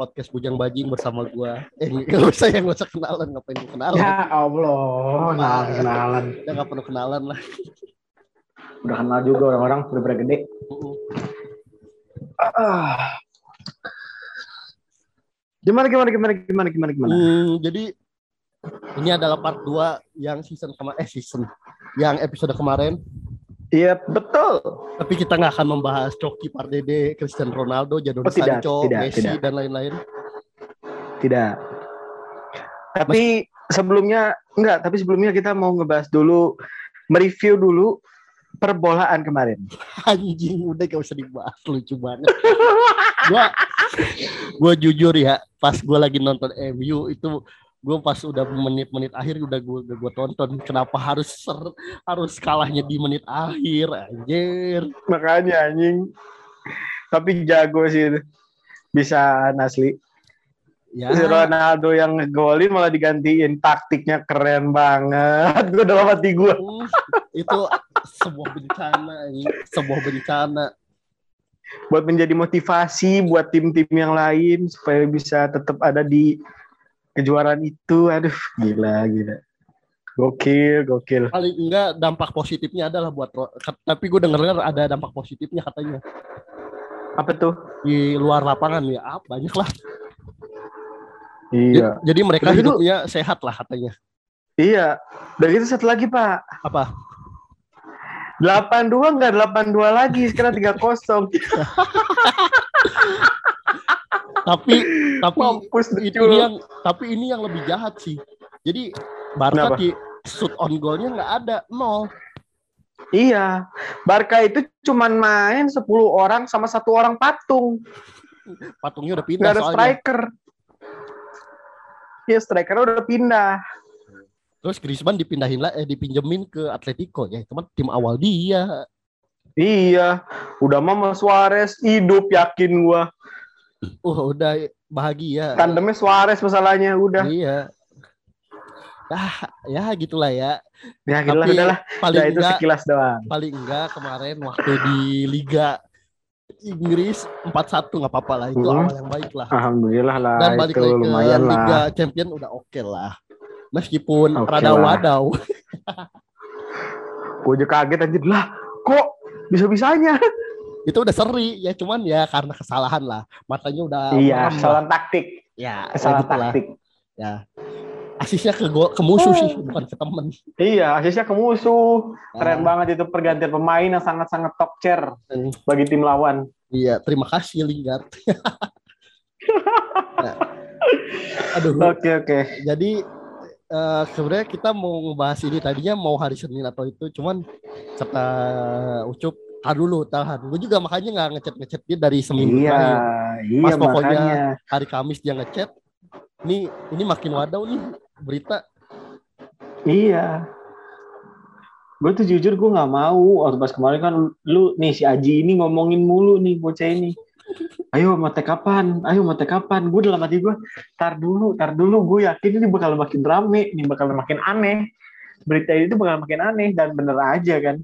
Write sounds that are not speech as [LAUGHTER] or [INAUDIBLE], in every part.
podcast Bujang Bajing bersama gua. Eh, nggak usah yang usah kenalan, ngapain gua kenalan? Ya Allah, nah kenalan. Ya nggak perlu kenalan lah. Udah kenal juga orang-orang udah pada gede. Ah. Gimana gimana gimana gimana gimana gimana? Hmm, jadi ini adalah part 2 yang season kemarin eh season yang episode kemarin. Iya betul. Tapi kita nggak akan membahas Coki Pardede, Cristiano Ronaldo, Jadon Oh, tidak, Sancho, tidak, Messi tidak. dan lain-lain. Tidak. Tapi sebelumnya enggak, tapi sebelumnya kita mau ngebahas dulu mereview dulu perbolaan kemarin. [LAUGHS] Anjing udah gak usah dibahas lucu banget. [LAUGHS] gua gua jujur ya, pas gua lagi nonton MU itu gue pas udah menit-menit akhir udah gue udah gua tonton kenapa harus ser, harus kalahnya di menit akhir anjir Makanya anjing. Tapi jago sih itu. Bisa asli. ya Si Ronaldo yang ngegolin malah digantiin taktiknya keren banget. Gue dalam hati gue. Hmm, itu sebuah bencana anjing. sebuah bencana Buat menjadi motivasi buat tim-tim yang lain supaya bisa tetap ada di kejuaraan itu. Aduh, gila, gila. Gokil, gokil. paling enggak dampak positifnya adalah buat tapi gue denger ada dampak positifnya katanya Apa tuh? di luar lapangan ya ah, banyak lah Iya. jadi, jadi mereka gitu. hidupnya sehat lah katanya Iya. Dan itu satu lagi, Pak. apa 82 enggak 82 lagi, sekarang 3-0. [LAUGHS] tapi tapi Mampus ini yang tapi ini yang lebih jahat sih jadi Barca Kenapa? di shoot on goalnya nggak ada nol Iya. Barca itu cuman main 10 orang sama satu orang patung. patungnya udah pindah ada soalnya striker. Iya, strikernya udah pindah. terus Griezmann dipindahin lah eh dipinjemin ke Atletico ya teman tim awal dia Iya. Udah mama Suarez hidup yakin gua. Uh udah bahagia Tandemnya Suarez masalahnya udah. iya ah ya gitulah ya Ya gila Tapi udahlah. paling Udah itu enggak sekilas doang. paling enggak kemarin waktu di Liga Inggris 4-1 nggak apa-apa lah itu Hmm. awal yang baik lah Alhamdulillah lah dan balik itu lagi ke lumayan Liga lah. Champion udah oke lah meskipun Oke rada lah. wadau Gue aja kaget anjir lah. Kok bisa-bisanya? Itu udah seri ya cuman ya karena kesalahan lah matanya udah iya, lah. kesalahan taktik. ya Kesalahan ya taktik. ya asisnya ke gol ke musuh sih bukan ke temen Iya, asisnya ke musuh. Keren Nah, banget itu pergantian pemain yang sangat-sangat top chair Hmm. bagi tim lawan. iya terima kasih Lingard Nah, [LAUGHS] aduh Oke oke. jadi eh, sebenarnya kita mau ngebahas ini tadinya mau hari Senin atau itu cuman kata Ucup tar dulu tahan gue juga makanya nggak ngechat ngechat dia dari seminggu Iya, terakhir. iya Pas pokoknya makanya. hari Kamis dia ngechat ini ini makin wadau nih berita Iya. Gue tuh jujur gue nggak mau. Waktu pas kemarin kan lu nih si Aji ini ngomongin mulu nih bocah ini. Ayo mate kapan? Ayo mate kapan? Gue dalam hati gue, tar dulu, tar dulu. Gue yakin ini bakal makin rame, ini bakal makin aneh. Berita ini tuh bakal makin aneh dan bener aja kan.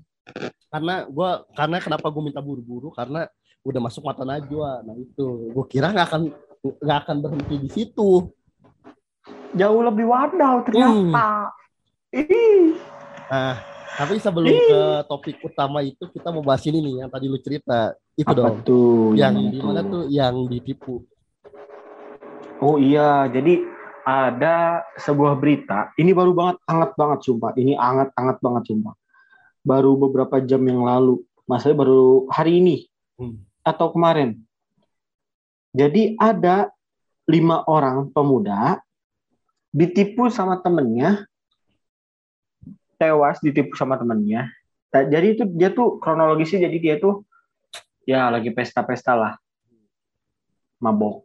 Karena gua karena kenapa gue minta buru-buru karena udah masuk mata Najwa nah itu gue kira nggak akan nggak akan berhenti di situ Jauh lebih wadaw ternyata. Ih. nah tapi sebelum ke topik utama itu kita mau bahas ini nih yang tadi lu cerita itu Apa dong tuh? yang di mana tuh yang ditipu Oh iya, jadi ada sebuah berita. Ini baru banget, hangat banget sumpah. Ini hangat, hangat banget sumpah. Baru beberapa jam yang lalu. Maksudnya baru hari ini Hmm. atau kemarin. Jadi ada lima orang pemuda ditipu sama temennya, tewas ditipu sama temennya. Jadi itu dia tuh kronologisnya jadi dia tuh ya lagi pesta-pesta lah, mabok,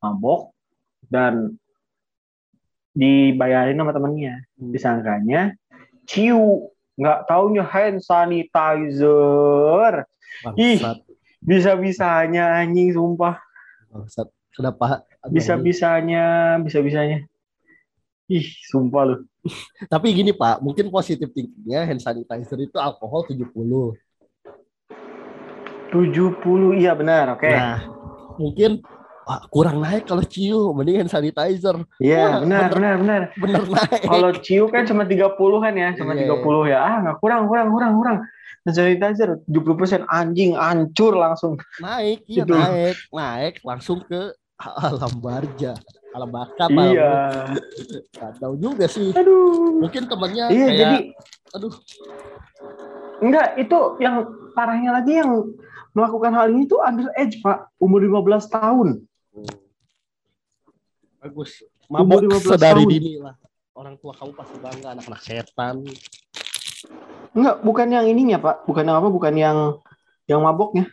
mabok dan dibayarin sama temennya. Hmm. Disangkanya ciu, nggak taunya hand sanitizer. Ih. bangsat Bisa-bisanya anjing sumpah. bangsat kenapa Aduh, Bisa-bisanya, bisa-bisanya. Ih, sumpah lu. [LAUGHS] tapi gini pak mungkin positif thinkingnya hand sanitizer itu alkohol 70 70 iya benar, oke. Nah, mungkin ah, kurang naik kalau ciu mendingan sanitizer Iya, Wah, benar, benar, benar. bener naik Kalau ciu kan cuma 30-an ya, cuma Iya. 30 ya. Ah, nggak kurang, kurang, kurang, kurang. Sanitizer 70% anjing hancur langsung. naik iya Gitu. naik naik langsung ke alam barja alam bakap Iya. nggak tahu juga sih Aduh. mungkin temennya Iya, kayak jadi aduh enggak itu yang parahnya lagi yang melakukan hal ini tuh under age, Pak. Umur 15 tahun. Bagus mabok 15 sedari tahun. dini lah orang tua kamu pasti bangga anak-anak setan Enggak, bukan yang ininya, Pak. Bukan yang apa, bukan yang yang maboknya,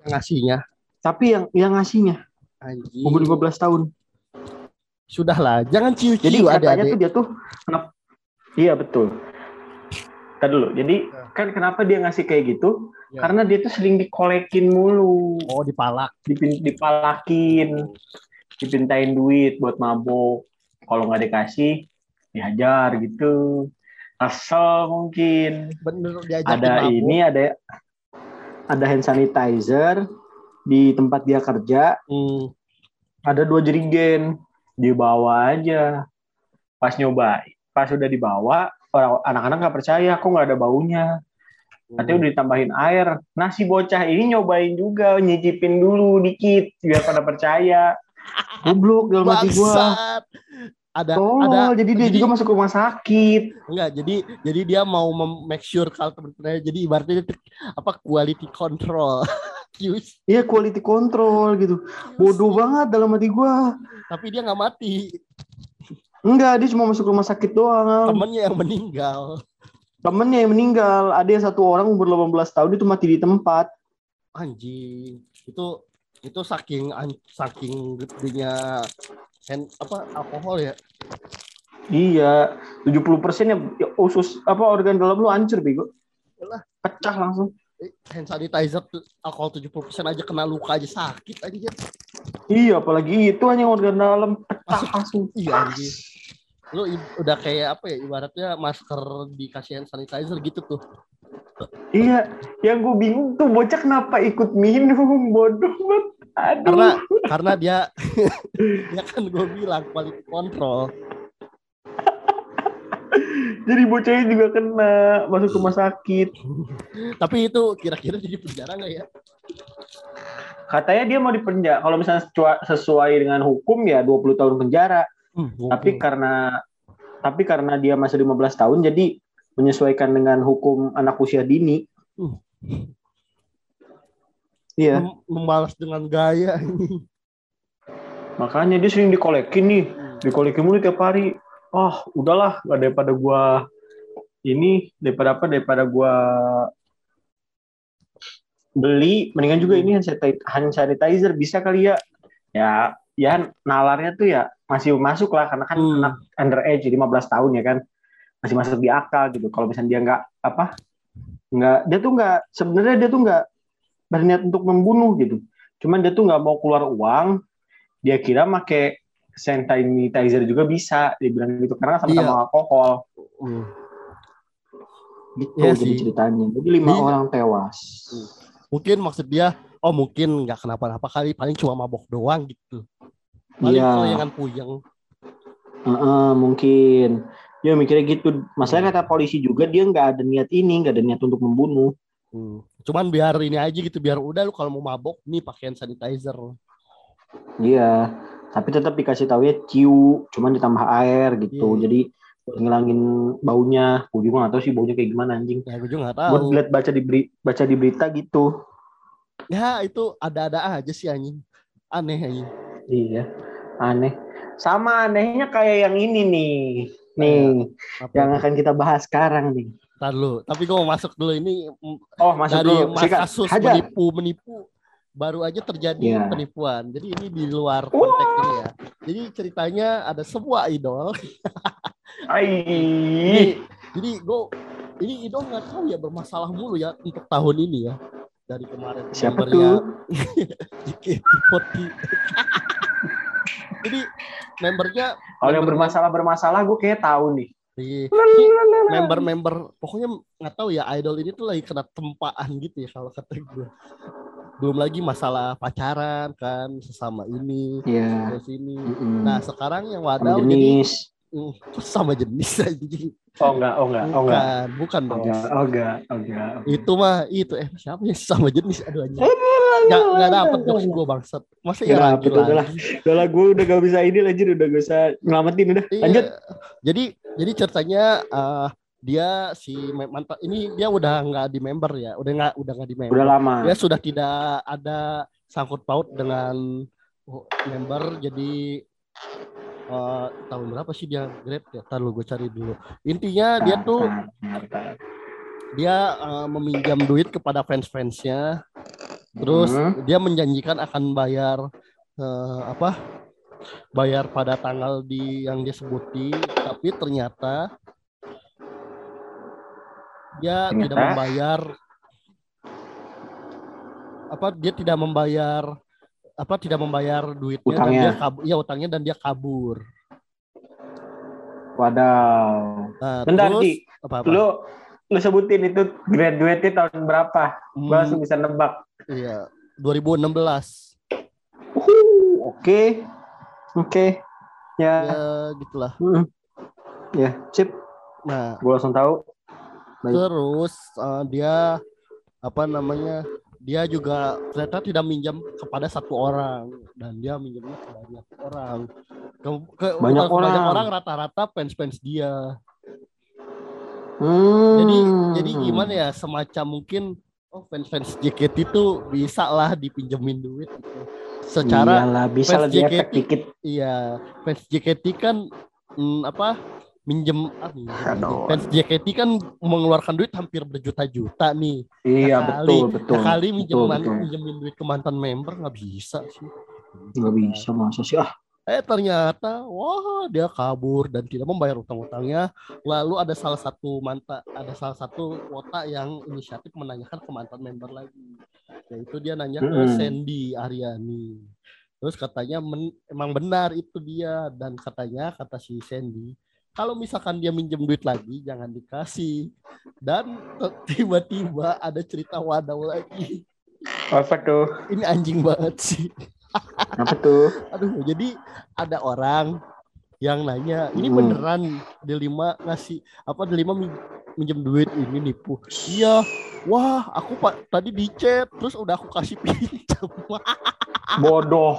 yang ngasihnya tapi yang yang ngasihnya anjing umur 15 tahun. sudahlah jangan Jadi ciu-ciu katanya adik-adik tuh dia tuh kenapa? Iya betul. Tadi dulu. Jadi kan kenapa dia ngasih kayak gitu? Ya. Karena dia tuh sering dikolekin mulu, oh dipalak dipin, dipalakin, dipintain duit buat mabok. Kalau nggak dikasih, dihajar gitu. Asal mungkin. bener diajakin Ada mabuk. ini, ada ada hand sanitizer di tempat dia kerja. Hmm, ada dua jerigen dibawa aja pas nyoba pas udah dibawa orang anak-anak nggak percaya kok nggak ada baunya katanya udah ditambahin air. Nah si bocah ini nyobain juga nyicipin dulu dikit biar pada percaya. [LAUGHS] Goblok dalam hati gua. Ada Tolol, ada. jadi dia jadi- juga masuk rumah sakit. Enggak jadi jadi dia mau make sure kalau temen-temennya jadi ibaratnya apa quality control. [LAUGHS] Kius. iya quality control gitu. Bodoh banget dalam hati gua. Tapi dia nggak mati. Enggak dia cuma masuk rumah sakit doang. Temennya yang meninggal temennya yang meninggal. Ada yang satu orang umur 18 tahun itu mati di tempat. Anjing. Itu itu saking saking gedenya hand, apa alkohol ya? Iya, 70 persen ya usus apa organ dalam lu hancur bego. Yalah. Pecah langsung. Eh, hand sanitizer alkohol 70% aja kena luka aja sakit aja. Iya, apalagi itu hanya organ dalam. Pecah langsung. iya anjing lu udah kayak apa ya ibaratnya masker dikasih hand sanitizer gitu tuh Iya, yang gue bingung tuh bocah kenapa ikut minum [LAUGHS] bodoh banget. Aduh. karena karena dia [LAUGHS] dia kan gue bilang quality control [LAUGHS] Jadi bocahnya juga kena masuk rumah sakit. tapi itu kira-kira jadi penjara nggak ya Katanya dia mau dipenjara. Kalau misalnya sesuai dengan hukum ya 20 tahun penjara. Hmm, Tapi karena tapi karena dia masih 15 tahun jadi menyesuaikan dengan hukum anak usia dini. Hmm. Iya. mem- membalas dengan gaya Makanya dia sering dikolekin nih, dikolekin mulu tiap hari. Oh, udahlah, nggak daripada gua ini, daripada apa, daripada gua beli, mendingan juga ini hand sanitizer, hand sanitizer bisa kali ya. Ya, ya nalarnya tuh ya masih masuk lah karena kan Hmm. anak underage 15 tahun ya kan. Masih masuk di akal gitu. Kalau misalnya dia nggak apa? nggak dia tuh nggak sebenarnya dia tuh nggak berniat untuk membunuh gitu. Cuman dia tuh nggak mau keluar uang, dia kira make sanitizer juga bisa dibilang gitu karena sama-sama Iya. alkohol Hmm. gitu Iya jadi sih. ceritanya jadi lima Iya. orang tewas mungkin maksud dia oh mungkin nggak kenapa-napa kali paling cuma mabok doang gitu paling Iya. kelayangan puyeng. Heeh, mungkin. Dia mikirnya gitu. Masalahnya kata polisi juga dia nggak ada niat ini nggak ada niat untuk membunuh. Hmm. cuman biar ini aja gitu biar udah lu kalau mau mabok nih pakai hand sanitizer. Iya. Tapi tetap dikasih tahu ya ciu. Cuman ditambah air gitu. Iya. jadi ngilangin baunya. Gue juga nggak tahu sih baunya kayak gimana anjing. Ya gue juga gue tahu. liat baca di beri- baca di berita gitu. Ya itu ada-ada aja sih anjing. Aneh aja Iya, aneh. Sama anehnya kayak yang ini nih. Nih, Apa yang akan kita bahas sekarang nih. Ntar tapi gue mau masuk dulu ini Oh, masuk dari dulu. mas Sikat. kasus Hajar. menipu menipu baru aja terjadi Iya. penipuan jadi ini di luar konteks ini ya jadi ceritanya ada sebuah idol [LAUGHS] Ai. jadi gue ini idol nggak tahu ya bermasalah mulu ya untuk tahun ini ya dari kemarin Siapa tuh? [LAUGHS] JKT48 [LAUGHS] jadi membernya Kalau yang bermasalah-bermasalah gue kayak tahu nih. di member-member pokoknya nggak tahu ya idol ini tuh lagi kena tempaan gitu ya kalau kata gue belum lagi masalah pacaran kan sesama ini Iya. terus ini Mm-mm. nah sekarang yang Sama wadah jadi mm, sama jenis [LAUGHS] anjing Oh enggak, oh enggak, oh enggak. bukan bukan Oh dong enggak, oh enggak, oh enggak. itu mah itu eh siapa ya sama jenis aduh anjing nggak nggak dapet jokes gue bangsat masa ya lagi dapet, udah lah. Udah lah, gue udah gak bisa ini lanjut, udah gak usah ngelamatin udah. Iya. Lanjut. Jadi jadi ceritanya eh, dia si mantan ini dia udah nggak di member ya, udah nggak udah nggak di member. Udah lama. Dia sudah tidak ada sangkut paut dengan member jadi eh, tahun berapa sih dia grade ya? Ntar lu gue cari dulu. Intinya dia tuh dia eh, meminjam duit kepada fans-fansnya, terus Hmm. dia menjanjikan akan bayar eh, apa? Bayar pada tanggal di yang dia sebuti, tapi ternyata dia tidak Ternyata? membayar apa? Dia tidak membayar apa? Tidak membayar duitnya dan Utangnya. dia kabur, ya utangnya dan dia kabur. Wadaw. Nah, Bentar, terus Ki. apa, apa? Lu lu sebutin itu graduate tahun berapa? Gue Hmm, langsung bisa nebak. Iya, 2016. Uh, Oke. Oke. Ya. Ya, gitulah. Hmm. Ya, sip. Nah, Gue langsung tahu. Baik. Terus eh, dia apa namanya? Dia juga ternyata tidak minjam kepada satu orang dan dia minjamnya ke banyak orang. Ke, ke- Banyak ke banyak orang. orang rata-rata fans-fans dia. Hmm. Jadi jadi gimana ya semacam mungkin oh fans-fans JKT itu bisa lah dipinjemin duit gitu. Secara Iyalah, bisa fans JKT. dikit. iya fans JKT kan mm, apa minjem ah, minjem fans JKT kan mengeluarkan duit hampir berjuta-juta nih. Iya, Sekali- betul, betul. Sekali Betul, minjeman betul. minjemin duit ke mantan member nggak bisa sih. Nggak bisa masa sih. Ah, Eh ternyata wah dia kabur dan tidak membayar utang-utangnya. Lalu ada salah satu mantan ada salah satu wota yang inisiatif menanyakan ke mantan member lagi. Yaitu dia nanya ke. Sandy Aryani. Terus katanya men- emang benar itu dia dan katanya kata si Sandy kalau misalkan dia minjem duit lagi jangan dikasih dan tiba-tiba ada cerita wadaw lagi apa tuh? ini anjing banget sih Apa tuh? aduh jadi ada orang yang nanya ini beneran Delima ngasih apa Delima min- minjem duit ini nipu iya wah aku pak tadi di chat terus udah aku kasih [LAUGHS] pinjam Bodoh.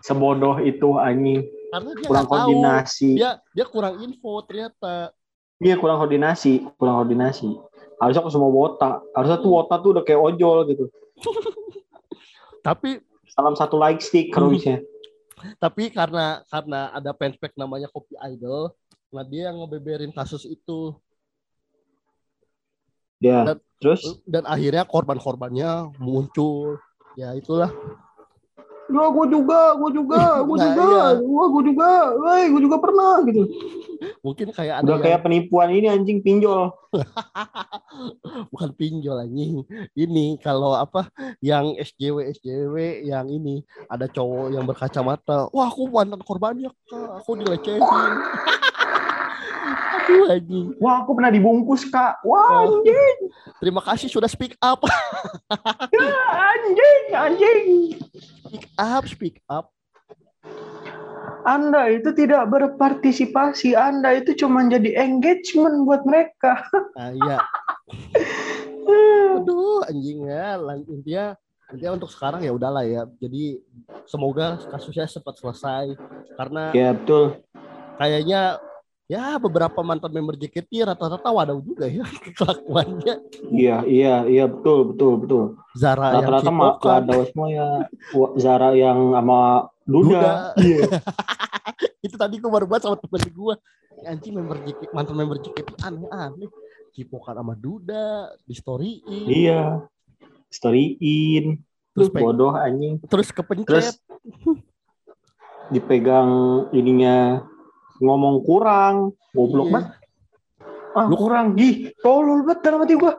Sebodoh itu anjing. karena dia Kurang nggak tahu koordinasi. dia dia kurang info ternyata Iya, kurang koordinasi. Kurang koordinasi. Harusnya ke semua wota. Harusnya tuh wota tuh udah kayak ojol gitu. [LAUGHS] tapi Salam satu like stick harusnya. tapi karena karena ada fanspage namanya Kopi Idol nah dia yang ngebeberin kasus itu Ya. Dan- Terus? dan akhirnya korban-korbannya muncul ya itulah Ya, gue juga, gue juga, [LAUGHS] gue Nah, juga, iya. Wah, gue juga, woi, gue juga pernah gitu. mungkin kayak ada Udah yang kayak penipuan ini anjing pinjol. [LAUGHS] bukan pinjol anjing ini kalau apa yang SJW SJW yang ini ada cowok yang berkacamata wah aku mantan korbannya kak aku dilecehin [LAUGHS] aduh anjing Wah, aku pernah dibungkus, Kak. Wah, anjing, terima kasih sudah speak up anjing, anjing. Up speak up Anda itu tidak berpartisipasi. Anda itu cuma jadi engagement buat mereka. nah, [LAUGHS] iya aduh anjing ya lang- intinya intinya untuk sekarang ya udahlah ya jadi semoga kasusnya cepat selesai karena Ya, betul. kayaknya ya beberapa mantan member JKT rata-rata wadaw juga ya [LAUGHS] kelakuannya Iya, iya, iya, betul, betul, betul. Zara yang Rata-rata mah cipokan ada semua ya. Zara yang sama Duda. Duda. Iya. [LAUGHS] itu tadi gue baru buat sama temen gue anjing member JKT mantan member JKT aneh-aneh cipokan sama Duda di storyin Iya. Storyin. terus Terus pe- bodoh anjing. terus Terus kepencet [LAUGHS] dipegang ininya ngomong kurang, goblok Iya. banget. Ah, Lu- kurang gih, tolol banget dalam hati gua.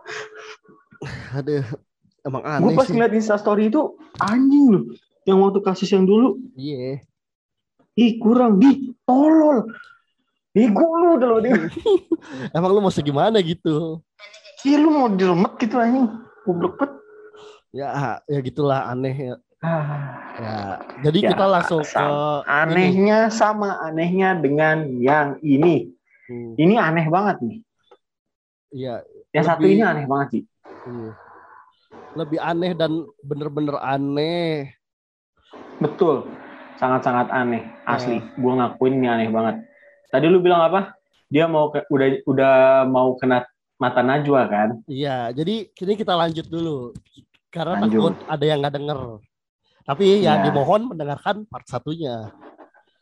aduh emang Gua aneh pas sih ngeliat Insta story itu anjing loh. Yang waktu kasus yang dulu, iya ih kurang gih, tolol. Bego lu dalam hati gua. emang lu mau segimana gitu Ih lu mau diremet gitu anjing. Goblok banget. Ya, ya gitulah aneh ya. Ah, Ya, jadi Ya, kita langsung ke sama. ini. anehnya sama anehnya dengan yang ini. Hmm, Ini aneh banget nih. Iya, Yang satu Lebih- ini aneh banget sih. iya. Lebih aneh dan bener-bener aneh. Betul. Sangat-sangat aneh. Asli. Gua ngakuin ini aneh banget. Tadi lu bilang apa? Dia mau ke, udah udah mau kena mata Najwa kan? Iya, jadi kini kita lanjut dulu. Karena Lanjut. takut ada yang nggak denger. Tapi yang Iya. dimohon mendengarkan part satunya.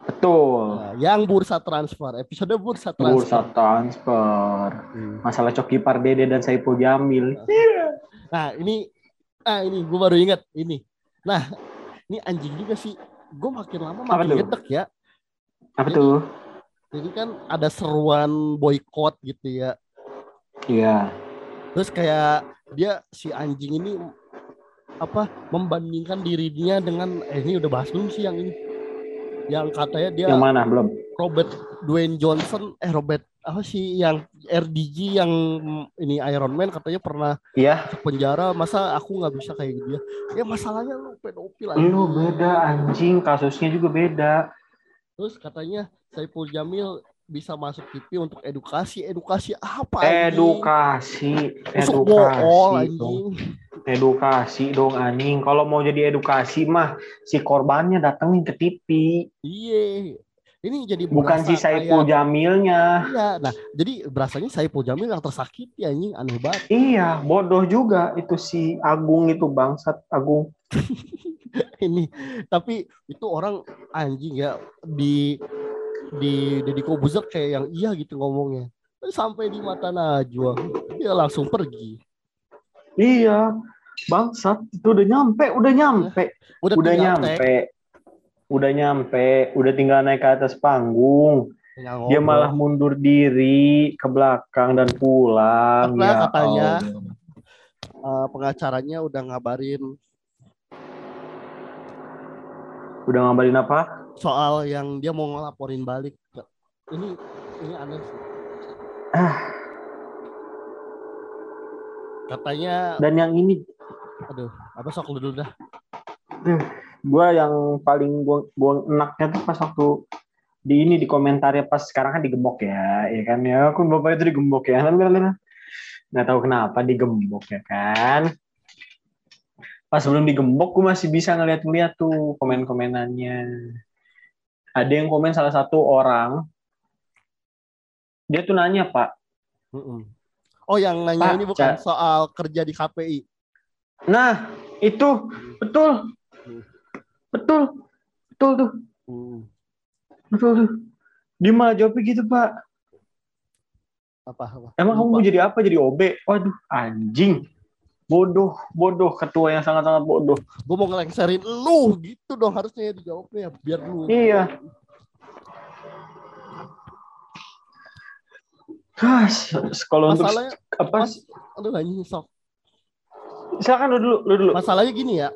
Betul. Nah, yang bursa transfer, episode bursa transfer. Bursa transfer. Hmm. Masalah Coki Pardede dan Saipul Jamil. Nah, ini ah ini gue baru ingat ini. Nah, ini anjing juga sih. Gue makin lama makin gedek ya. Apa tuh? Jadi kan ada seruan boykot gitu ya. Iya. Terus kayak dia si anjing ini apa membandingkan dirinya dengan eh ini udah bahas belum sih yang ini yang katanya dia Yang mana? Belum. Robert Dwayne Johnson eh Robert apa sih yang RDG yang ini Iron Man katanya pernah Iya. masuk penjara masa aku nggak bisa kayak dia ya masalahnya lu pedofil anjing. Lu beda anjing. Kasusnya juga beda. terus katanya Saiful Jamil bisa masuk TV untuk edukasi edukasi apa anjing? Edukasi. Masuk bool Edukasi dong. Edukasi dong anjing. Kalau mau jadi edukasi mah si korbannya datengin ke TV. iya ini jadi Bukan si Saipul kayak- Jamilnya. Iya, nah jadi berasanya Saiful Jamil yang tersakiti anjing aneh banget. Iya, bodoh juga itu si Agung itu bangsat Agung. [LAUGHS] ini tapi itu orang anjing ya di di Deddy Kobuzer kayak yang iya gitu ngomongnya sampai di mata Najwa dia langsung pergi Iya, bangsat itu udah nyampe, udah nyampe, udah, udah nyampe, tag, udah nyampe, udah tinggal naik ke atas panggung. tinggal Dia malah mundur diri ke belakang dan pulang. Karena ya katanya Allah. Eh, pengacaranya udah ngabarin udah ngabarin apa? Soal yang dia mau ngelaporin balik ini ini aneh sih. Ah. katanya Dan yang ini aduh apa sok lu dulu dah gua yang paling gua, gua enaknya tuh pas waktu di ini di komentarnya pas sekarang kan digembok ya, ya kan ya aku bapak itu digembok ya, nggak tahu kenapa digembok ya kan. Pas sebelum digembok gua masih bisa ngeliat-ngeliat tuh komen-komenannya. Ada yang komen salah satu orang, dia tuh nanya pak, oh yang nanya Pak, ini bukan Ca- soal kerja di KPI nah itu betul, betul, betul tuh. Hmm. Betul tuh. Dia malah jawabnya gitu, Pak. apa apa Emang kamu mau jadi apa? Jadi OB? Waduh, anjing. Bodoh, bodoh. Ketua yang sangat-sangat bodoh. gue mau ngelengserin lu gitu dong harusnya dijawabnya biar lu Iya. Ah, kalau untuk apa? mas, aduh anjing sok Silakan lu dulu, lu dulu. masalahnya gini ya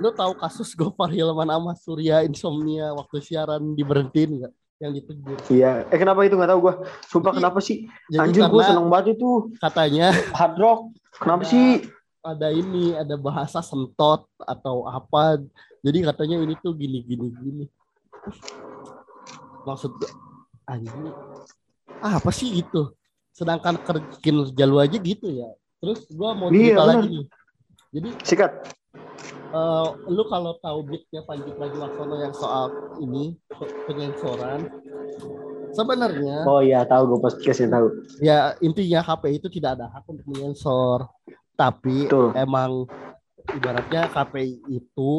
lu tahu kasus Gofar Hilman sama Surya Insomnia waktu siaran diberhentiin nggak yang ditegur Iya. Eh kenapa itu nggak tahu gua. Sumpah Jadi- kenapa sih? jadi gua karena seneng banget itu. katanya Hard rock. Kenapa Ada- sih? ada ini ada bahasa sentot atau apa jadi katanya ini tuh gini gini gini maksud anjing ah, apa sih gitu sedangkan ker- kinerja lu aja gitu ya terus gua mau Iya, cerita benar. lagi nih jadi Sikat. Eh, lu kalau tahu beatnya Panji Pragiwaksono yang soal ini penyensoran sebenarnya Oh iya, tahu gua podcastnya tahu. ya intinya KPI itu tidak ada hak untuk menyensor tapi Betul. emang ibaratnya KPI itu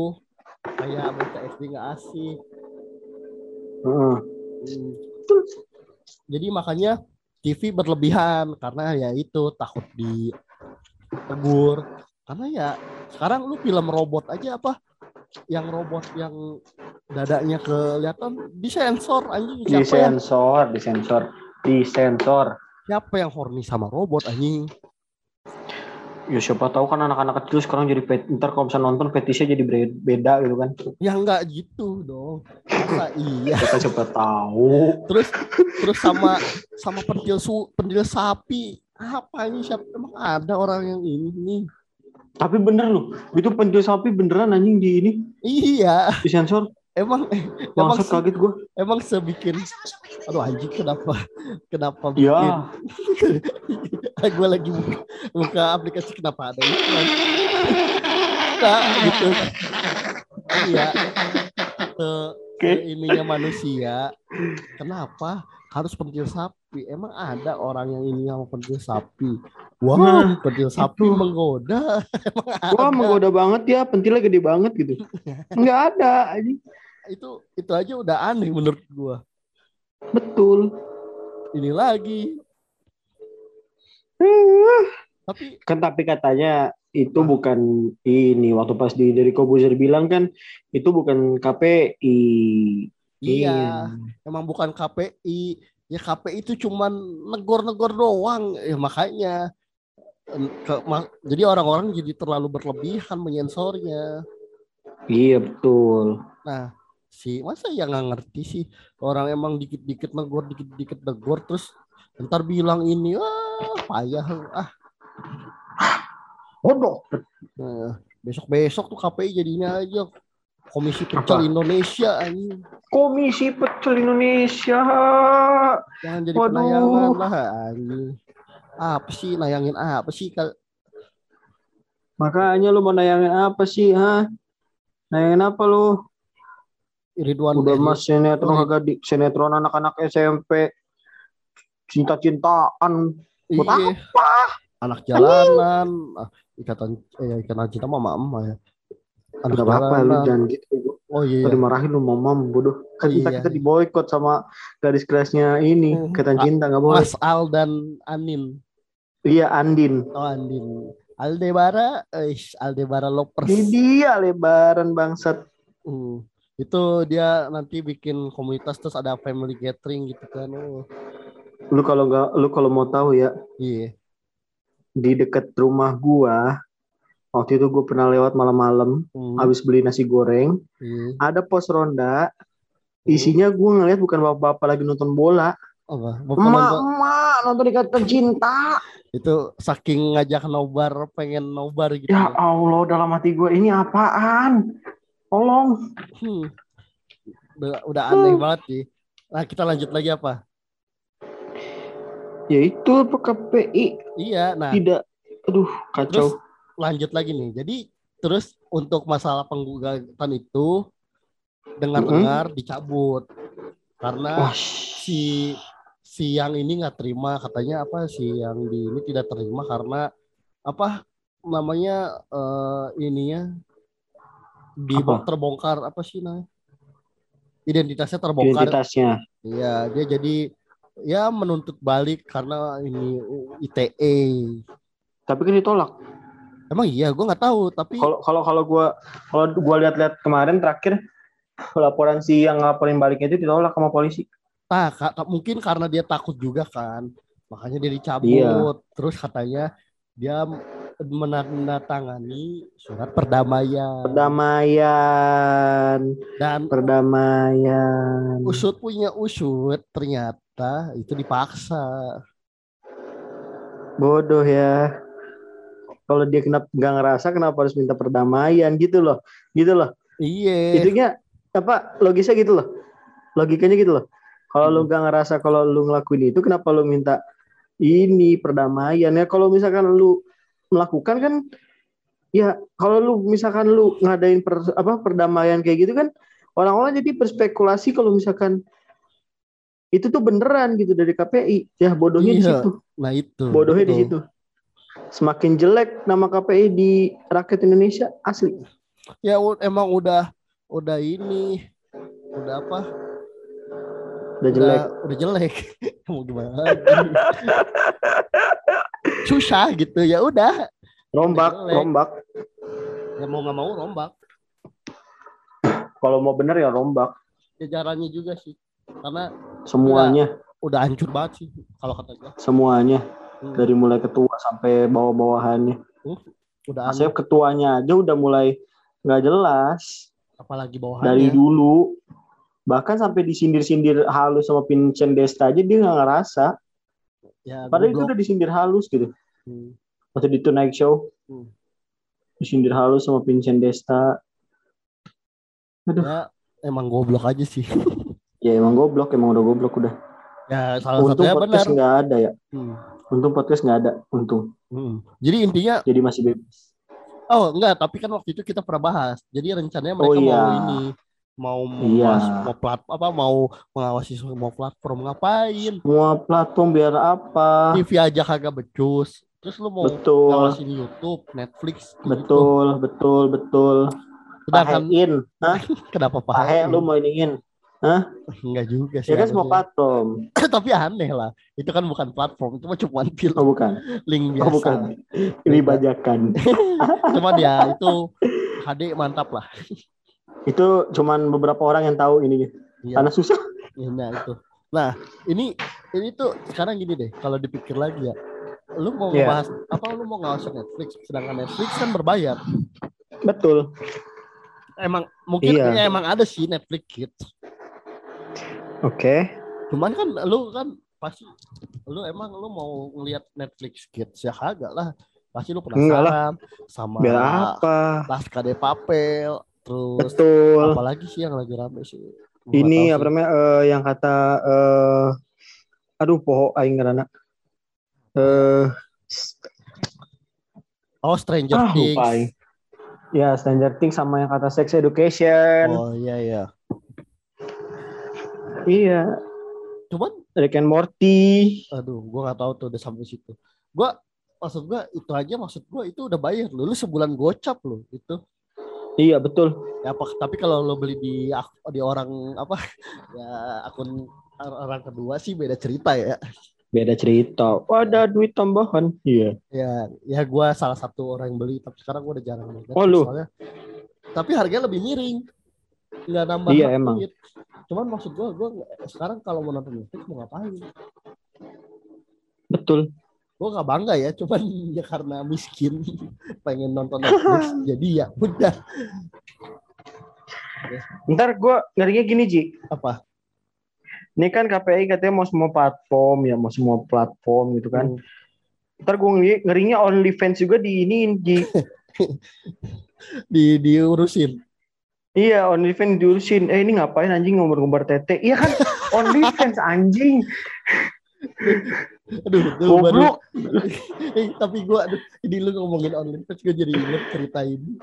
kayak bocah SD nggak asik Heeh. Hmm. jadi makanya TV berlebihan karena ya itu takut ditegur karena ya sekarang lu film robot aja apa? Yang robot yang dadanya kelihatan disensor anjing siapa yang Disensor, disensor, disensor. siapa yang horny sama robot anjing? Ya siapa tahu kan anak-anak kecil sekarang jadi pet, ntar kalau misalnya nonton fetisnya jadi beda gitu kan. ya enggak gitu dong. Masa [LAUGHS] iya? Kita siapa tahu. terus terus sama sama pentil su pentil sapi. Apa ini? Siapa emang ada orang yang ini nih Tapi bener loh, itu pentil sapi beneran anjing di ini. Iya. Di sensor. emang emang Bangsat se- kaget gue. emang sebikin aduh anjing kenapa? Kenapa bikin? [LAUGHS] Ya, gue lagi buka, buka aplikasi kenapa ada iklan nah, gitu. Iya. Ke, Oke. ke ininya manusia. Kenapa harus pentil sapi emang ada orang yang ini sama pentil sapi wow Nah, pentil sapi itu. menggoda [LAUGHS] emang ada wah menggoda banget ya, pentilnya gede banget gitu. [LAUGHS] Enggak ada, itu itu aja udah aneh menurut gua Betul. ini lagi tapi Kan tapi katanya itu bukan ini waktu pas di dari Kobuzer bilang kan itu bukan KPI. Iya. Emang bukan KPI ya KPI itu cuman negor-negor doang. Ya makanya em, ke- ma- jadi orang-orang jadi terlalu berlebihan menyensornya. Iya betul. nah si masa ya nggak ngerti sih? Orang emang dikit-dikit negor dikit-dikit negor terus ntar bilang ini ah payah lu, ah. Bodoh. Nah, besok-besok tuh KPI jadinya aja Komisi Pecel Apa? Indonesia anjing. Komisi Pecel Indonesia. Jangan jadi Waduh. penayangan lah anjing. Apa sih nayangin apa sih Kal- Makanya lu mau nayangin apa sih, ha? Nayangin apa lu? Ridwan Udah mas sinetron kagak di sinetron anak-anak SMP cinta-cintaan. Buat Iya. Anak jalanan, ah, ikatan eh, ikatan cinta mama emak ya. Gak apa-apa lu jangan gitu. Oh iya. Tadi marahin lu mamam bodoh. Kan kita Iya. kita diboykot sama garis kelasnya ini, Hmm. ikatan Ah, cinta nggak boleh. Mas Al dan Anin. Iya Andin. Oh Andin. Aldebara, eh Aldebara Lopers. Ini dia lebaran bangsat. Hmm. Itu dia nanti bikin komunitas terus ada family gathering gitu kan. Oh. Lu kalau nggak, lu kalau mau tahu ya, Iya. di dekat rumah gua waktu itu gue pernah lewat malam-malam Hmm. habis beli nasi goreng Iya. ada pos ronda isinya gue ngeliat bukan bapak-bapak lagi nonton bola Apa? Bapak emak nonton- emak nonton ikatan cinta itu saking ngajak nobar pengen nobar gitu. ya Allah dalam hati gue ini apaan tolong Hmm. Udah, udah aneh banget sih. Nah kita lanjut lagi apa? ya itu apa KPI Iya. Nah tidak aduh terus kacau lanjut lagi nih. Jadi terus untuk masalah penggugatan itu dengar-dengar dicabut. Karena wah si si yang ini nggak terima. Katanya apa si yang di ini tidak terima karena apa namanya eh ininya di Apa? terbongkar apa sih namanya? Identitasnya terbongkar. Identitasnya. Iya dia jadi ya menuntut balik karena ini ITE tapi kan ditolak emang iya gue nggak tahu tapi kalau kalau kalau gue kalau gue lihat-lihat kemarin terakhir laporan si yang ngapain baliknya itu ditolak sama polisi Nah, ka- ka- mungkin karena dia takut juga kan, makanya dia dicabut. Iya. Terus katanya dia menandatangani surat perdamaian perdamaian dan perdamaian usut punya usut ternyata itu dipaksa. bodoh ya kalau dia kenapa nggak ngerasa kenapa harus minta perdamaian? Gitu loh gitu loh. Iya. itunya apa logisnya gitu loh. Logikanya gitu loh. Kalau lu nggak ngerasa kalau lu ngelakuin itu kenapa lu minta ini perdamaian? Ya kalau misalkan lu melakukan kan ya kalau lu misalkan lu ngadain per- apa perdamaian kayak gitu kan orang-orang jadi berspekulasi kalau misalkan itu tuh beneran gitu dari KPI ya bodohnya di Iya, situ. Nah itu. bodohnya di betul. situ semakin jelek nama KPI di rakyat Indonesia asli Ya emang udah udah ini udah apa? udah jelek Udah jelek. [LAUGHS] Mau gimana lagi? [LAUGHS] Susah gitu ya udah. rombak jelek. rombak Ya mau nggak mau rombak. kalau mau bener ya rombak jajarannya juga sih karena semuanya udah hancur banget sih kalau kata gue semuanya Hmm. dari mulai ketua sampai bawah-bawahannya udah Maksudnya aneh ketuanya aja udah mulai nggak jelas apalagi dari bawahannya dulu bahkan sampai disindir-sindir halus sama Vincent Desta aja dia nggak ngerasa ya padahal itu udah disindir halus gitu Hmm. waktu di Tonight Show Disindir halus sama Vincent Desta. Aduh. Ya emang goblok aja sih. Ya emang goblok, emang udah goblok udah. Ya salah Untung satunya benar. podcast nggak ada ya. Hmm. Untung podcast nggak ada. Untung. Hmm. Jadi intinya Jadi masih bebas. oh enggak, tapi kan waktu itu kita pernah bahas. Jadi rencananya mereka Oh, iya. mau ini mau Iya. mas- mau plat apa mau mengawasi semua platform ngapain? Semua platform biar apa? TV aja kagak becus. Terus lu mau Betul. ngawasin YouTube, Netflix, kayak gitu. Betul, betul, betul. Sedangkan Pahein. Hah? [LAUGHS] kenapa Pahe pakai? lu mau iniin. Enggak juga sih. Ya kan semua platform. [COUGHS] tapi aneh lah. Itu kan bukan platform, itu mah cuma film Oh bukan. link Oh biasa. bukan. Ini bajakan. [LAUGHS] Cuman ya [LAUGHS] itu HD mantap lah. Itu cuman beberapa orang yang tahu ininya. Iya. Karena susah. Nah itu. Nah ini ini tuh sekarang gini deh. Kalau dipikir lagi ya, lu mau Iya. ngebahas apa? Lu mau ngawasin Netflix, sedangkan Netflix kan berbayar. Betul. Emang mungkin Iya. ya emang ada sih Netflix Kids. Oke. Cuman kan lu kan pasti lu emang lu mau ngelihat Netflix Kids ya kagak lah. Pasti lu penasaran sama Biar apa? Laska de Papel, terus Betul. apalagi sih yang lagi rame sih. Gua Ini apa namanya eh, yang kata eh aduh poho aing ngarana. Eh Oh Stranger ah, Things. lupa. Ya, Stranger Things sama yang kata Sex Education. Oh iya iya. Iya, Cuman Rick and Morty. aduh gua nggak tahu tuh udah sampai situ. Gua maksud gua itu aja maksud gua itu udah bayar lu. Lu sebulan gocap lu itu. Iya, betul. Ya apa tapi kalau lo beli di di orang apa [LAUGHS] ya akun orang kedua sih beda cerita ya. Beda cerita. Oh, ada duit tambahan. Iya. Ya ya gua salah satu orang yang beli tapi sekarang gua udah jarang lihat Oh, lu? soalnya. Tapi harganya lebih miring. Nggak nambah Iya, duit. Cuman maksud gua nggak- sekarang kalau mau nonton Netflix mau ngapain? Betul. gue gak bangga ya cuman [LAUGHS] ya karena miskin [LAUGHS] pengen nonton Netflix [LAUGHS] jadi ya udah Ntar gue ngerinya gini, Ji. apa Ini kan KPI katanya mau semua platform ya, mau semua platform gitu kan. Ntar gue ngeri, ngerinya OnlyFans juga di ini, Ji. di diurusin Iya, OnlyFans diurusin. Eh, ini ngapain anjing ngumbar-ngumbar tete? Iya kan, [LAUGHS] OnlyFans anjing. aduh tuh baru eh, tapi gue aduh ini lu ngomongin OnlyFans gue jadi inget cerita ini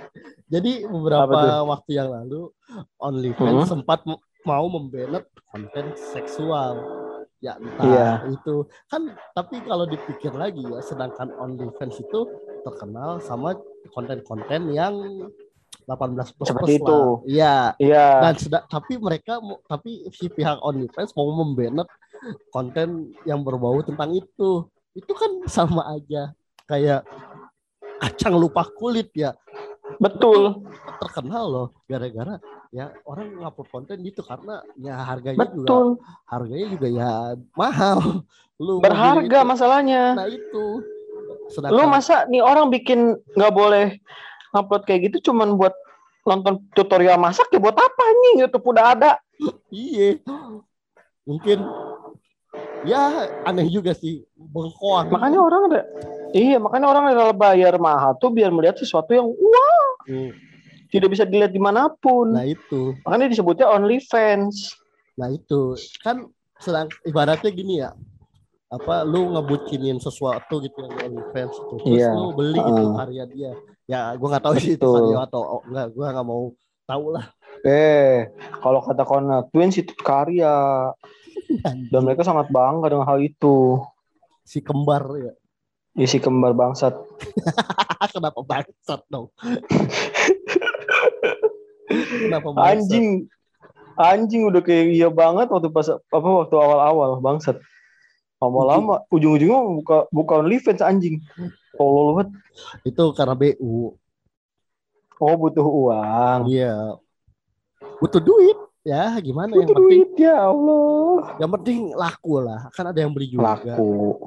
jadi Apa beberapa waktu yang lalu OnlyFans Hmm. sempat m- mau membanet konten seksual ya entah Iya. itu kan tapi kalau dipikir lagi ya sedangkan OnlyFans itu terkenal sama konten-konten yang 18 plus Seperti plus itu. Iya. Iya. Dan seda- tapi mereka tapi si pihak OnlyFans mau membanet konten yang berbau tentang itu. Itu kan sama aja kayak kacang lupa kulit ya. Betul. Terkenal loh gara-gara ya orang ngupload konten gitu karena ya harganya juga Betul. harganya juga ya mahal. Lu Berharga masalahnya. Nah itu. Lu Sedangkan masa nih orang bikin nggak boleh upload kayak gitu cuman buat nonton tutorial masak ya buat apa nih YouTube udah ada. iya. Mungkin ya aneh juga sih bengkoang. Makanya orang ada Iya, makanya orang rela bayar mahal tuh biar melihat sesuatu yang wah Hmm. tidak bisa dilihat di mana pun. Nah itu. Makanya disebutnya OnlyFans. Nah itu kan sedang ibaratnya gini ya apa lu ngebucinin sesuatu gitu yang di OnlyFans itu terus Iya. lu beli gitu Heeh. karya dia ya gua nggak tahu sih itu atau oh, enggak gua nggak mau tahu lah Eh, kalau kata Kona Twins itu karya [LAUGHS] dan mereka sangat bangga dengan hal itu. si kembar ya Isi kembar bangsat. [LAUGHS] kenapa bangsat dong [LAUGHS] kenapa bangsat Anjing. Anjing udah kayak iya banget waktu pas apa waktu awal-awal bangsat. Lama-lama ujung-ujungnya buka buka OnlyFans anjing. Tolol banget. itu karena BU Oh butuh uang. iya butuh duit ya gimana yang Butuh penting duit ya Allah. yang penting laku lah kan ada yang beli juga Laku.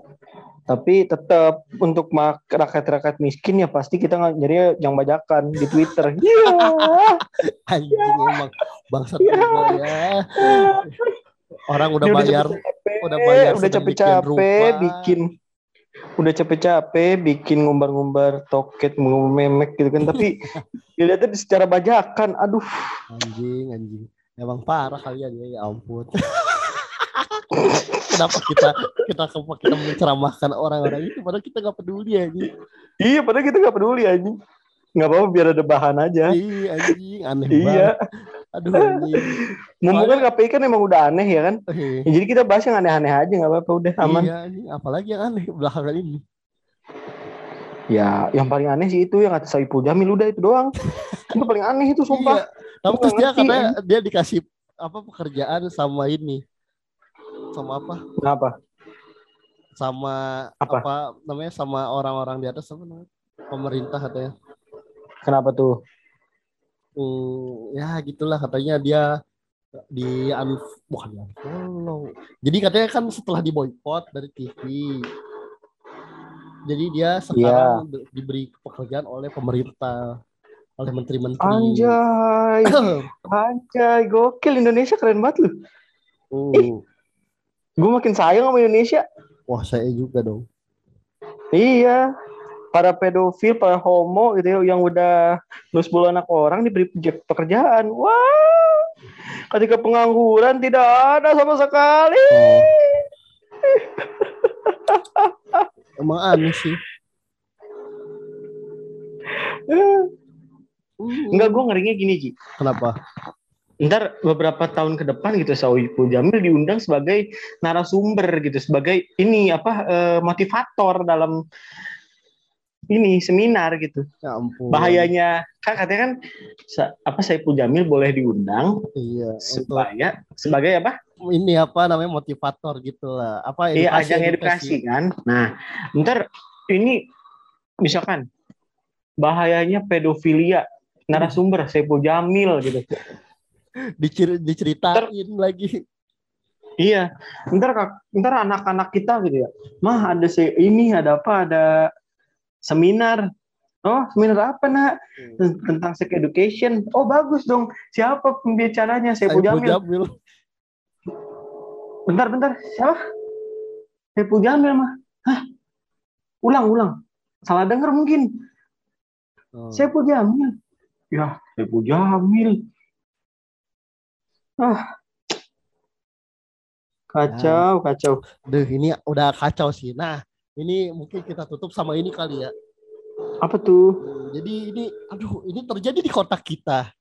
Tapi tetap untuk rakyat-rakyat miskin ya pasti kita nyari yang bajakan di Twitter. [LAUGHS] Iya. anjing emang bangsat Ya. juga ya orang udah Dia bayar capek-capek, udah bayar udah capek-capek bikin udah capek-capek bikin ngumbar-ngumbar toket memek gitu kan tapi [LAUGHS] dilihatnya secara bajakan aduh Anjing, anjing. Emang parah kalian ya, ya ampun. [LAUGHS] Kenapa kita kita kita menceramahkan orang-orang itu padahal kita nggak peduli anjing. iya padahal kita nggak peduli anjing nggak apa-apa biar ada bahan aja Iya anjing, aneh iya banget. Aduh [LAUGHS] mumpung kan KPI kan emang udah aneh ya kan Eh, Ya, jadi kita bahas yang aneh-aneh aja nggak apa-apa udah aman Iya apalagi yang aneh belakangan ini. ya yang paling aneh sih itu yang atas Saiful Jamil udah itu doang [LAUGHS] itu paling aneh itu Iya. sumpah Tapi Gua terus dia ngerti, katanya dia dikasih apa pekerjaan sama ini. Sama apa? kenapa Sama Apa? apa, namanya sama orang-orang di atas apa namanya? Pemerintah katanya. kenapa tuh Hmm, ya gitulah katanya dia di un bukan di unfollow. Jadi katanya kan setelah diboykot dari TV. Jadi dia sekarang di- diberi pekerjaan oleh pemerintah, oleh menteri-menteri. anjay [CLEARS THROAT] anjay gokil Indonesia keren banget lu Oh, gue makin sayang sama Indonesia wah saya juga dong. Iya, para pedofil, para homo gitu ya, yang udah nus bulu anak orang diberi pe- pekerjaan. Wow, ketika pengangguran tidak ada sama sekali. Oh. Emang aneh sih. [LAUGHS] Enggak, gue ngerinya gini Ji. Kenapa? Ntar beberapa tahun ke depan gitu Saiful Jamil diundang sebagai narasumber gitu, sebagai ini apa eh, motivator dalam ini seminar gitu. Ya ampun. Bahayanya kan katanya kan sa- apa Saiful Jamil boleh diundang Iya. Supaya sebagai apa? ini apa namanya motivator gitu lah. Apa Iya, edukasi, ajang edukasi kan. Nah, ntar ini misalkan bahayanya pedofilia narasumber Saiful Jamil gitu. Dicer- diceritain lagi. Iya, ntar ntar anak-anak kita gitu ya. Mah ada se ini ada apa ada seminar. Oh, seminar apa nak? Tentang sex education. Oh, bagus dong. Siapa pembicaranya? Saiful Jamil. Jamil. Bentar, bentar. Siapa? Saiful Jamil mah. Hah? Ulang, ulang. Salah denger mungkin. Oh. Saiful Jamil. Ya, Saiful Jamil. Ah. Kacau, kacau. Duh, ini udah kacau sih. Nah, ini mungkin kita tutup sama ini kali ya. Apa tuh? Hmm, Jadi ini, aduh, ini terjadi di kota kita.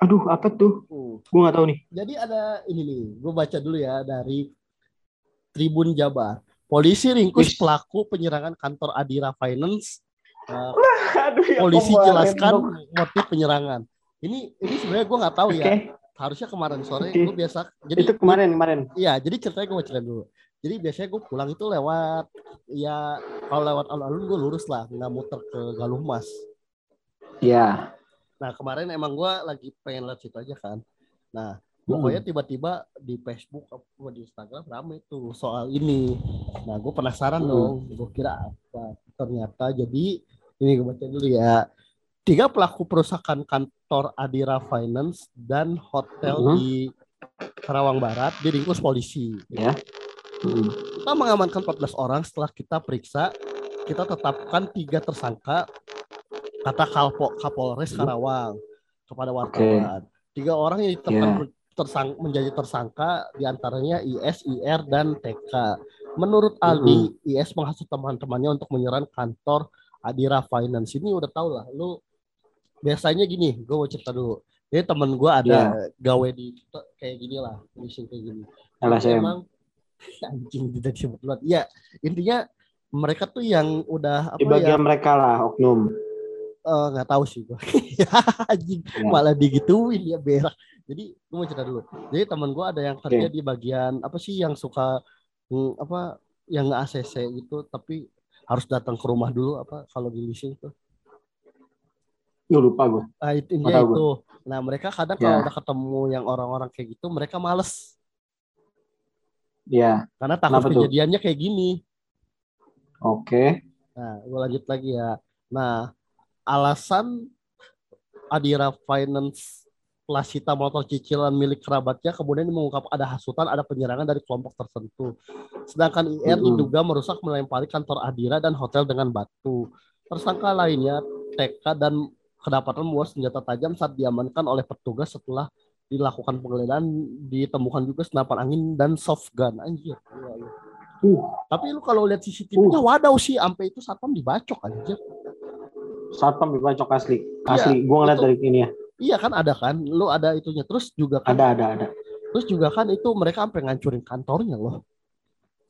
Aduh, apa tuh? Hmm. Gue nggak tahu nih. Jadi ada ini nih, gue baca dulu ya dari Tribun Jabar. Polisi ringkus pelaku penyerangan kantor Adira Finance. Uh, Aduh, ya polisi jelaskan dong. motif penyerangan. Ini ini sebenarnya gue nggak tahu Oke, ya. Harusnya kemarin sore gue biasa. Jadi itu kemarin kemarin. Iya, jadi ceritanya gue mau cerita dulu. Jadi biasanya gue pulang itu lewat ya kalau lewat alun-alun gue lurus lah, nggak muter ke Galuh Mas. Ya. Nah kemarin emang gue lagi pengen lihat situ aja kan. Nah Hmm. pokoknya tiba-tiba di Facebook apa di Instagram rame tuh soal ini. Nah gue penasaran Hmm. dong, gue kira apa. Ternyata jadi ini gue baca dulu ya. Tiga pelaku perusakan kantor Adira Finance dan hotel Hmm. di Karawang Barat diringkus polisi. Ya. Hmm. Kita mengamankan 14 orang setelah kita periksa, kita tetapkan tiga tersangka kata Kalpo, Kapolres Hmm. Karawang kepada wartawan. Tiga orang yang ditetapkan tersang, menjadi tersangka di antaranya IS, IR, dan TK. Menurut Aldi, IS menghasut teman-temannya untuk menyerang kantor Adira Finance. Ini udah tau lah, lu biasanya gini, gue mau cerita dulu. Jadi temen gue ada gawe di kayak gini lah, leasing kayak gini. LSM. Emang [LAUGHS] anjing tidak disebut. Iya, intinya mereka tuh yang udah apa Di ya bagian mereka lah oknum. eh, nggak tahu sih gua. [LAUGHS] anjing Ya. malah digituin ya berak. Jadi gue mau cerita dulu. Jadi teman gua ada yang kerja di bagian apa sih yang suka mm, apa yang nggak ACC gitu tapi harus datang ke rumah dulu apa kalau di leasing tuh. Lu lupa gue. Nah, itu itu. Nah, mereka kadang Ya. kalau udah ketemu yang orang-orang kayak gitu, mereka males Ya. karena takut Kenapa tuh? kejadiannya kayak gini. Oke. Nah, gue lanjut lagi ya. Nah, alasan Adira Finance setelah sita motor cicilan milik kerabatnya, kemudian mengungkap ada hasutan, ada penyerangan dari kelompok tertentu. Sedangkan IR Mm-mm. diduga merusak melempari kantor Adira dan hotel dengan batu. Tersangka lainnya TK dan kedapatan membawa senjata tajam saat diamankan oleh petugas setelah dilakukan penggeledahan ditemukan juga senapan angin dan soft gun anjir. Iya, iya. Uh, Tapi lu kalau lihat CCTV-nya wadaw sih sampai itu satpam dibacok anjir. satpam dibacok asli. Iya, Asli. Gua ngeliat itu- dari ini ya. Iya kan ada kan, lu ada itunya. Terus juga kan, Ada, ada, ada. terus juga kan itu mereka sampai ngancurin kantornya loh.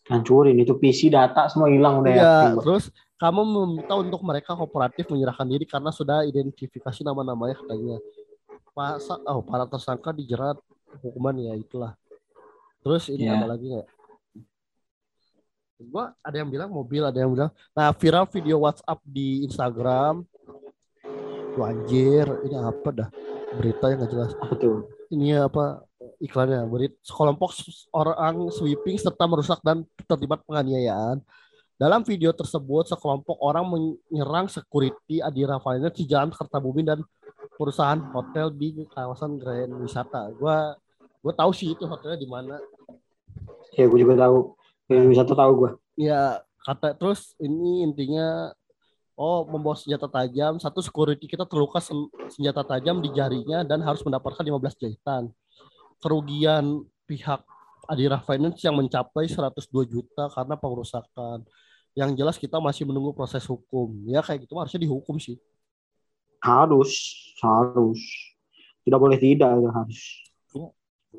Hancurin itu PC data semua hilang udah yakin gua. terus kamu meminta untuk mereka kooperatif menyerahkan diri karena sudah identifikasi nama-namanya katanya. Masa, oh para tersangka dijerat hukuman ya itulah. Terus ini Iya. ada lagi nggak? Gua ada yang bilang mobil, ada yang bilang. Nah viral video WhatsApp di Instagram. Wah, anjir, ini apa dah? Berita yang nggak jelas. Apa tuh? Ini apa iklannya? Berit sekelompok orang sweeping serta merusak dan terlibat penganiayaan. Dalam video tersebut, sekelompok orang menyerang security Adira Finance di Jalan Kertabumi dan perusahaan hotel di kawasan Grand Wisata. Gua gua tahu sih itu hotelnya di mana. Ya gue juga tahu. Ya, wisata tahu gue. Ya kata terus ini intinya oh membawa senjata tajam. Satu security kita terluka sen- senjata tajam di jarinya dan harus mendapatkan 15 jahitan. Kerugian pihak Adira Finance yang mencapai 102 juta karena pengerusakan. Yang jelas kita masih menunggu proses hukum. Ya kayak gitu harusnya dihukum sih. Harus, harus. Tidak boleh tidak itu harus.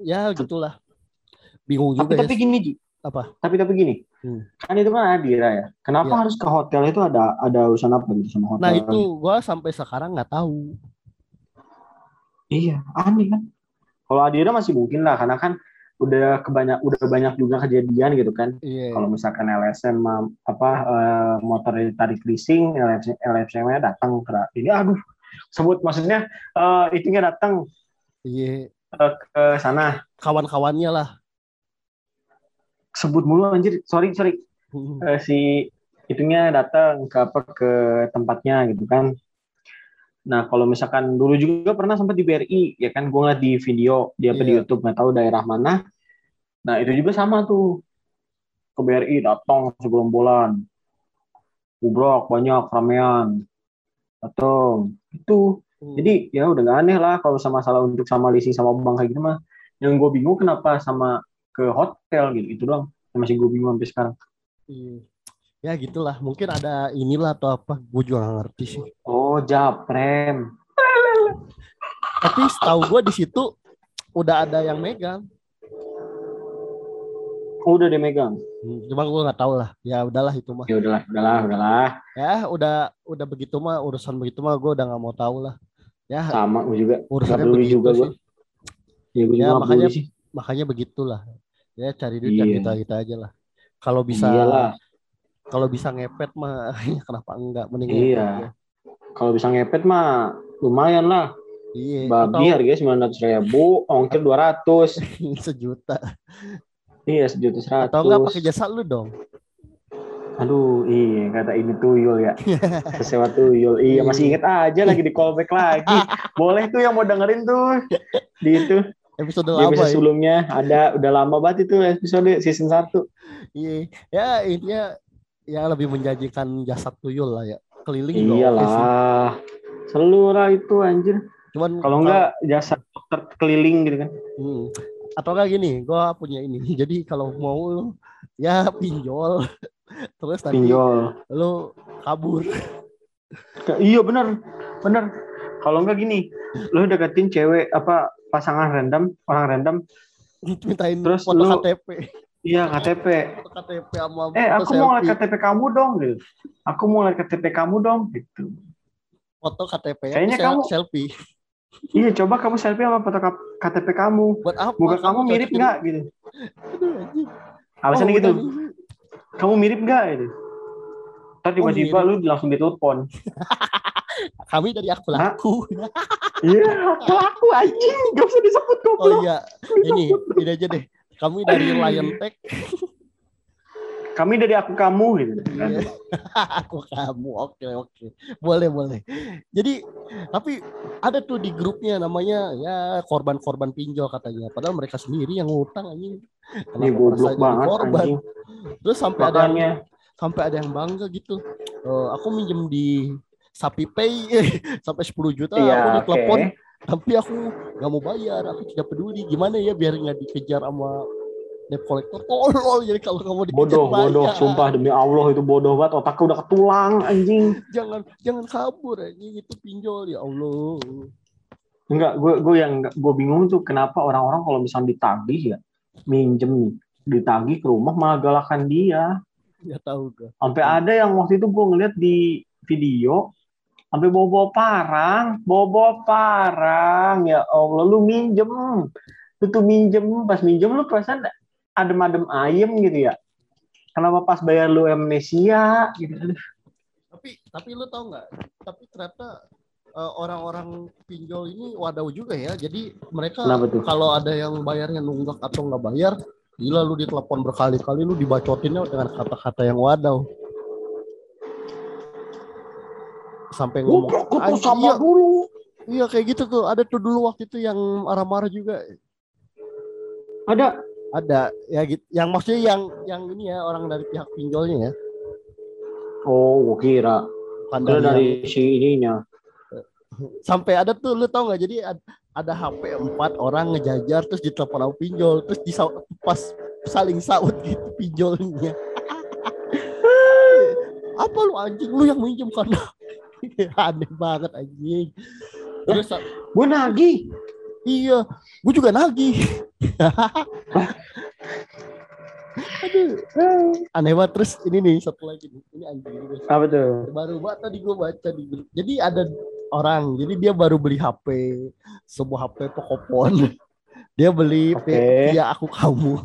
Ya gitulah. Bingung Tapi juga tapi ya. gini Ji. Apa? Tapi tapi gini. Hmm. Kan itu kan Adira ya. Kenapa Iya. harus ke hotel itu ada ada urusan apa gitu sama hotel? Nah itu gua sampai sekarang nggak tahu. Iya, aneh kan. Kalau Adira masih mungkin lah karena kan udah kebanyak udah banyak juga kejadian gitu kan. Iya. Kalau misalkan LSM ma- apa eh, motor ditarik leasing, LSM LSM-nya datang ke ini aduh sebut maksudnya eh itunya datang Iya. eh, ke sana Kawan-kawannya lah. sebut mulu anjir sorry sorry. Eh, si itunya datang ke apa ke tempatnya gitu kan nah kalau misalkan dulu juga pernah sempat di BRI ya kan? Gue ngeliat di video di apa di Iya. YouTube nggak tahu daerah mana. Nah itu juga sama tuh. Ke BRI datang sebelum bulan. Bubrok banyak ramean. Datang. Itu. Hmm. jadi ya udah gak aneh lah kalau sama masalah untuk sama leasing sama bank kayak gitu mah. Yang gue bingung kenapa sama ke hotel gitu itu doang. Yang masih gue bingung sampai sekarang. Iya. Ya gitulah, mungkin ada inilah atau apa, gue juga gak ngerti sih. Oh, Japrem. Tapi setahu gue di situ udah ada yang megang. Oh, udah dia megang. Hmm, Cuma gue nggak tahu lah. Ya udahlah itu mah. Ya udahlah, udahlah, udahlah. Ya udah udah begitu mah urusan begitu mah gue udah nggak mau tahu lah. Ya Sama gue juga. urusannya peduli begitu juga sih. gua. Ya gue Ya, makanya- sih. Makanya begitulah. Ya cari duit yang Iya. kita kita aja lah. Kalau bisa Iyalah. Kalau bisa ngepet mah [LAUGHS] ya kenapa enggak mending Iya. aja. Kalau bisa ngepet mah lumayan lah. Iya. Babi harganya sembilan ratus ribu, ongkir dua ratus. [LAUGHS] sejuta. Iya, sejuta Atau enggak pakai seratus. jasa lu dong. Aduh, iya kata ini tuyul ya. [LAUGHS] Sesewa tuyul. Iya, masih inget aja lagi di callback lagi. Boleh tuh yang mau dengerin tuh. Di itu. Episode lama episode ya. sebelumnya ada udah lama banget itu episode season 1. Iya, ya intinya ya lebih menjanjikan jasa tuyul lah ya. Keliling. Iyalah. Seluruh itu anjir. Cuman Kalau enggak jasa dokter keliling gitu kan. hmm, atau enggak gini, gua punya ini. [LAUGHS] Jadi kalau mau lu ya pinjol. [LAUGHS] Terus nanti Pinjol. lu kabur. Iya bener. Bener. Kalau enggak gini, lu deketin cewek apa pasangan random, orang random. [LAUGHS] Mintain Terus foto lu- KTP. Iya KTP. KTP sama Eh aku mau lihat selfie. KTP kamu dong gitu. Aku mau lihat KTP kamu dong gitu. foto KTP ya, Kayaknya kamu- selfie. Iya coba kamu selfie sama foto KTP kamu. Buat apa? Muka kamu mirip nggak gitu. Alasannya Oh, gitu. udah. Kamu mirip nggak gitu. Ntar tiba-tiba mirip. lu langsung ditelepon. [LAUGHS] Kami dari aku laku. Iya, aku aku anjing, gak usah disebut Oh goblok. iya, ini ini aja deh. Kami dari Lion Tech. kami dari aku kamu gitu kan. Iya. [LAUGHS] aku kamu oke oke boleh boleh jadi tapi ada tuh di grupnya namanya ya korban-korban pinjol katanya padahal mereka sendiri yang ngutang anjing Ini Kenapa goblok banget korban anjing. terus sampai ada yang Makanya sampai ada yang bangga gitu Eh, aku minjem di Sapi Pay [LAUGHS] sampai 10 juta aku iya, oke. ditelepon tapi aku nggak mau bayar aku tidak peduli gimana ya biar nggak dikejar sama debt collector tolol jadi kalau kamu dikejar Bodoh, bodoh, bayar. sumpah demi Allah itu bodoh banget. Otakku udah ketulang anjing. jangan jangan kabur anjing itu pinjol ya Allah Enggak, gue gue yang gue bingung tuh kenapa orang-orang kalau misalnya ditagih ya minjem nih, ditagih ke rumah malah galakan dia. nggak tahu gue Sampai ada yang waktu itu gue ngeliat di video sampai bawa-bawa parang, bawa-bawa parang. Ya Allah lu minjem, lu tuh minjem. Pas minjem lu perasaan adem-adem ayem gitu ya. Kenapa pas bayar lu amnesia? Gitu? Aduh. tapi tapi lu tau nggak? Tapi ternyata eh, orang-orang pinjol ini wadaw juga ya. Jadi mereka kalau ada yang bayarnya nunggak atau nggak bayar gila lu ditelepon berkali-kali lu dibacotinnya dengan kata-kata yang wadaw sampai ngomong Goblok, "Anjing, sama iya, dulu. iya kayak gitu tuh. Ada tuh dulu waktu itu yang marah-marah juga. Ada? Ada. Ya gitu yang maksudnya yang yang ini ya orang dari pihak pinjolnya ya. Oh, gue kira. bukan Kira dari yang- dari si ininya. sampai ada tuh lu tau nggak? Jadi ad- ada HP empat orang ngejajar terus ditelepon sama pinjol terus di pas saling saut gitu pinjolnya. [LAUGHS] Apa lu anjing? Lu yang minjem karena [LAUGHS] aneh banget anjing terus Gue nagih. iya gue juga nagih [LAUGHS] aduh aneh banget terus ini nih satu lagi nih ini anjing. Apa tuh? baru banget tadi gue baca di grup. Jadi ada orang, jadi dia baru beli HP, sebuah HP Pokopon. [LAUGHS] Dia beli Oke. via aku kamu.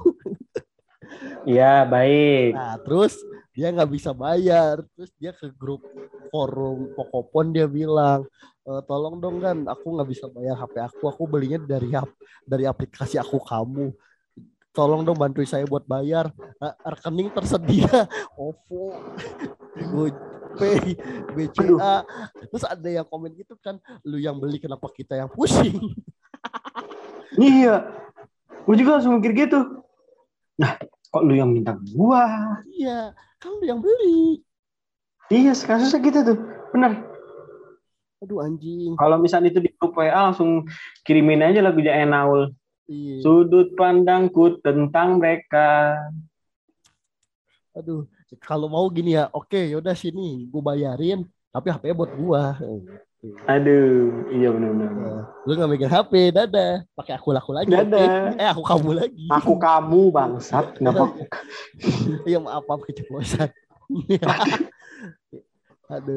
Iya, baik. Nah, terus dia nggak bisa bayar. Terus dia ke grup forum Pokopon dia bilang, "E, tolong dong kan, aku nggak bisa bayar HP aku. Aku belinya dari dari aplikasi aku kamu. Tolong dong bantuin saya buat bayar. Rekening tersedia [LAUGHS] OVO, GoPay, BCA. Terus ada yang komen gitu kan, lu yang beli kenapa kita yang pusing? [LAUGHS] Iya. Gue juga langsung mikir gitu. Nah, kok lu yang minta gua? Iya, kan lu yang beli. Iya, kasusnya gitu tuh. Bener. Aduh anjing. Kalau misalnya itu di grup WA langsung kirimin aja lagunya Enaul. Iya. Sudut pandangku tentang mereka. Aduh, kalau mau gini ya, oke yaudah sini gue bayarin, tapi HP buat gua. Aduh, iya benar-benar. Nah, lu nggak megang HP, dadah. Pakai aku laku lagi. Dadah. Eh aku kamu lagi. Aku kamu bangsat. Kenapa? [LAUGHS] Iya maaf apa keceplosan. [LAUGHS] Aduh.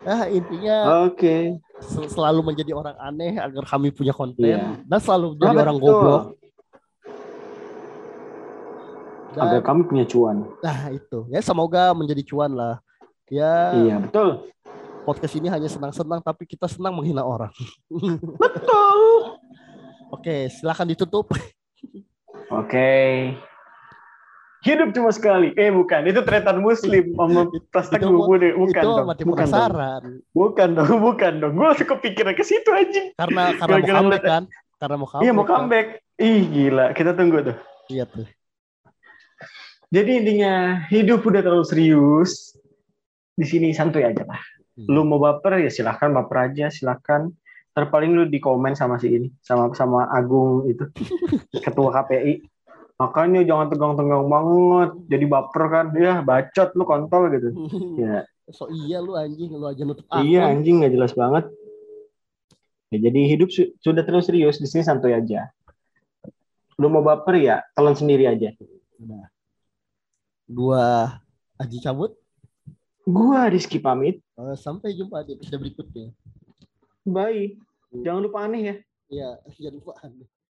Nah [LAUGHS] intinya Oke. sel- selalu menjadi orang aneh agar kami punya konten Iya. dan selalu jadi Ah, orang betul. goblok. Agar Dan, kami punya cuan. nah itu ya semoga menjadi cuan lah. Ya Iya, betul. podcast ini hanya senang-senang tapi kita senang menghina orang. Betul. [LAUGHS] Oke silakan ditutup. Oke. Hidup cuma sekali. Eh bukan, itu tretan muslim. [LAUGHS] Sama bubur deh. Bukan itu dong. mati Bukan dong. Bukan dong, [LAUGHS] bukan dong. Gue langsung kepikiran ke situ anjing. karena [LAUGHS] karena mau comeback kan? Karena mau comeback. Iya mau kan? comeback. Ih gila, kita tunggu tuh. Iya tuh. Jadi intinya hidup udah terlalu serius. Di sini santuy aja lah. Hmm. Lu mau baper ya silahkan baper aja, silahkan. Terpaling lu di komen sama si ini, sama sama Agung itu, ketua KPI. Makanya jangan tegang-tegang banget, jadi baper kan. Ya bacot lu kontol gitu. [LAUGHS] Ya, So iya lu anjing lu aja nutup iya anjing nggak jelas banget. Ya, jadi hidup su- sudah terlalu serius, di sini santuy aja. Lu mau baper ya, telan sendiri aja. Udah. Gua Aji cabut. Gua Rizky pamit. Eh, sampai jumpa di episode berikutnya. Bye. Jangan lupa aneh ya. Iya, jangan lupa.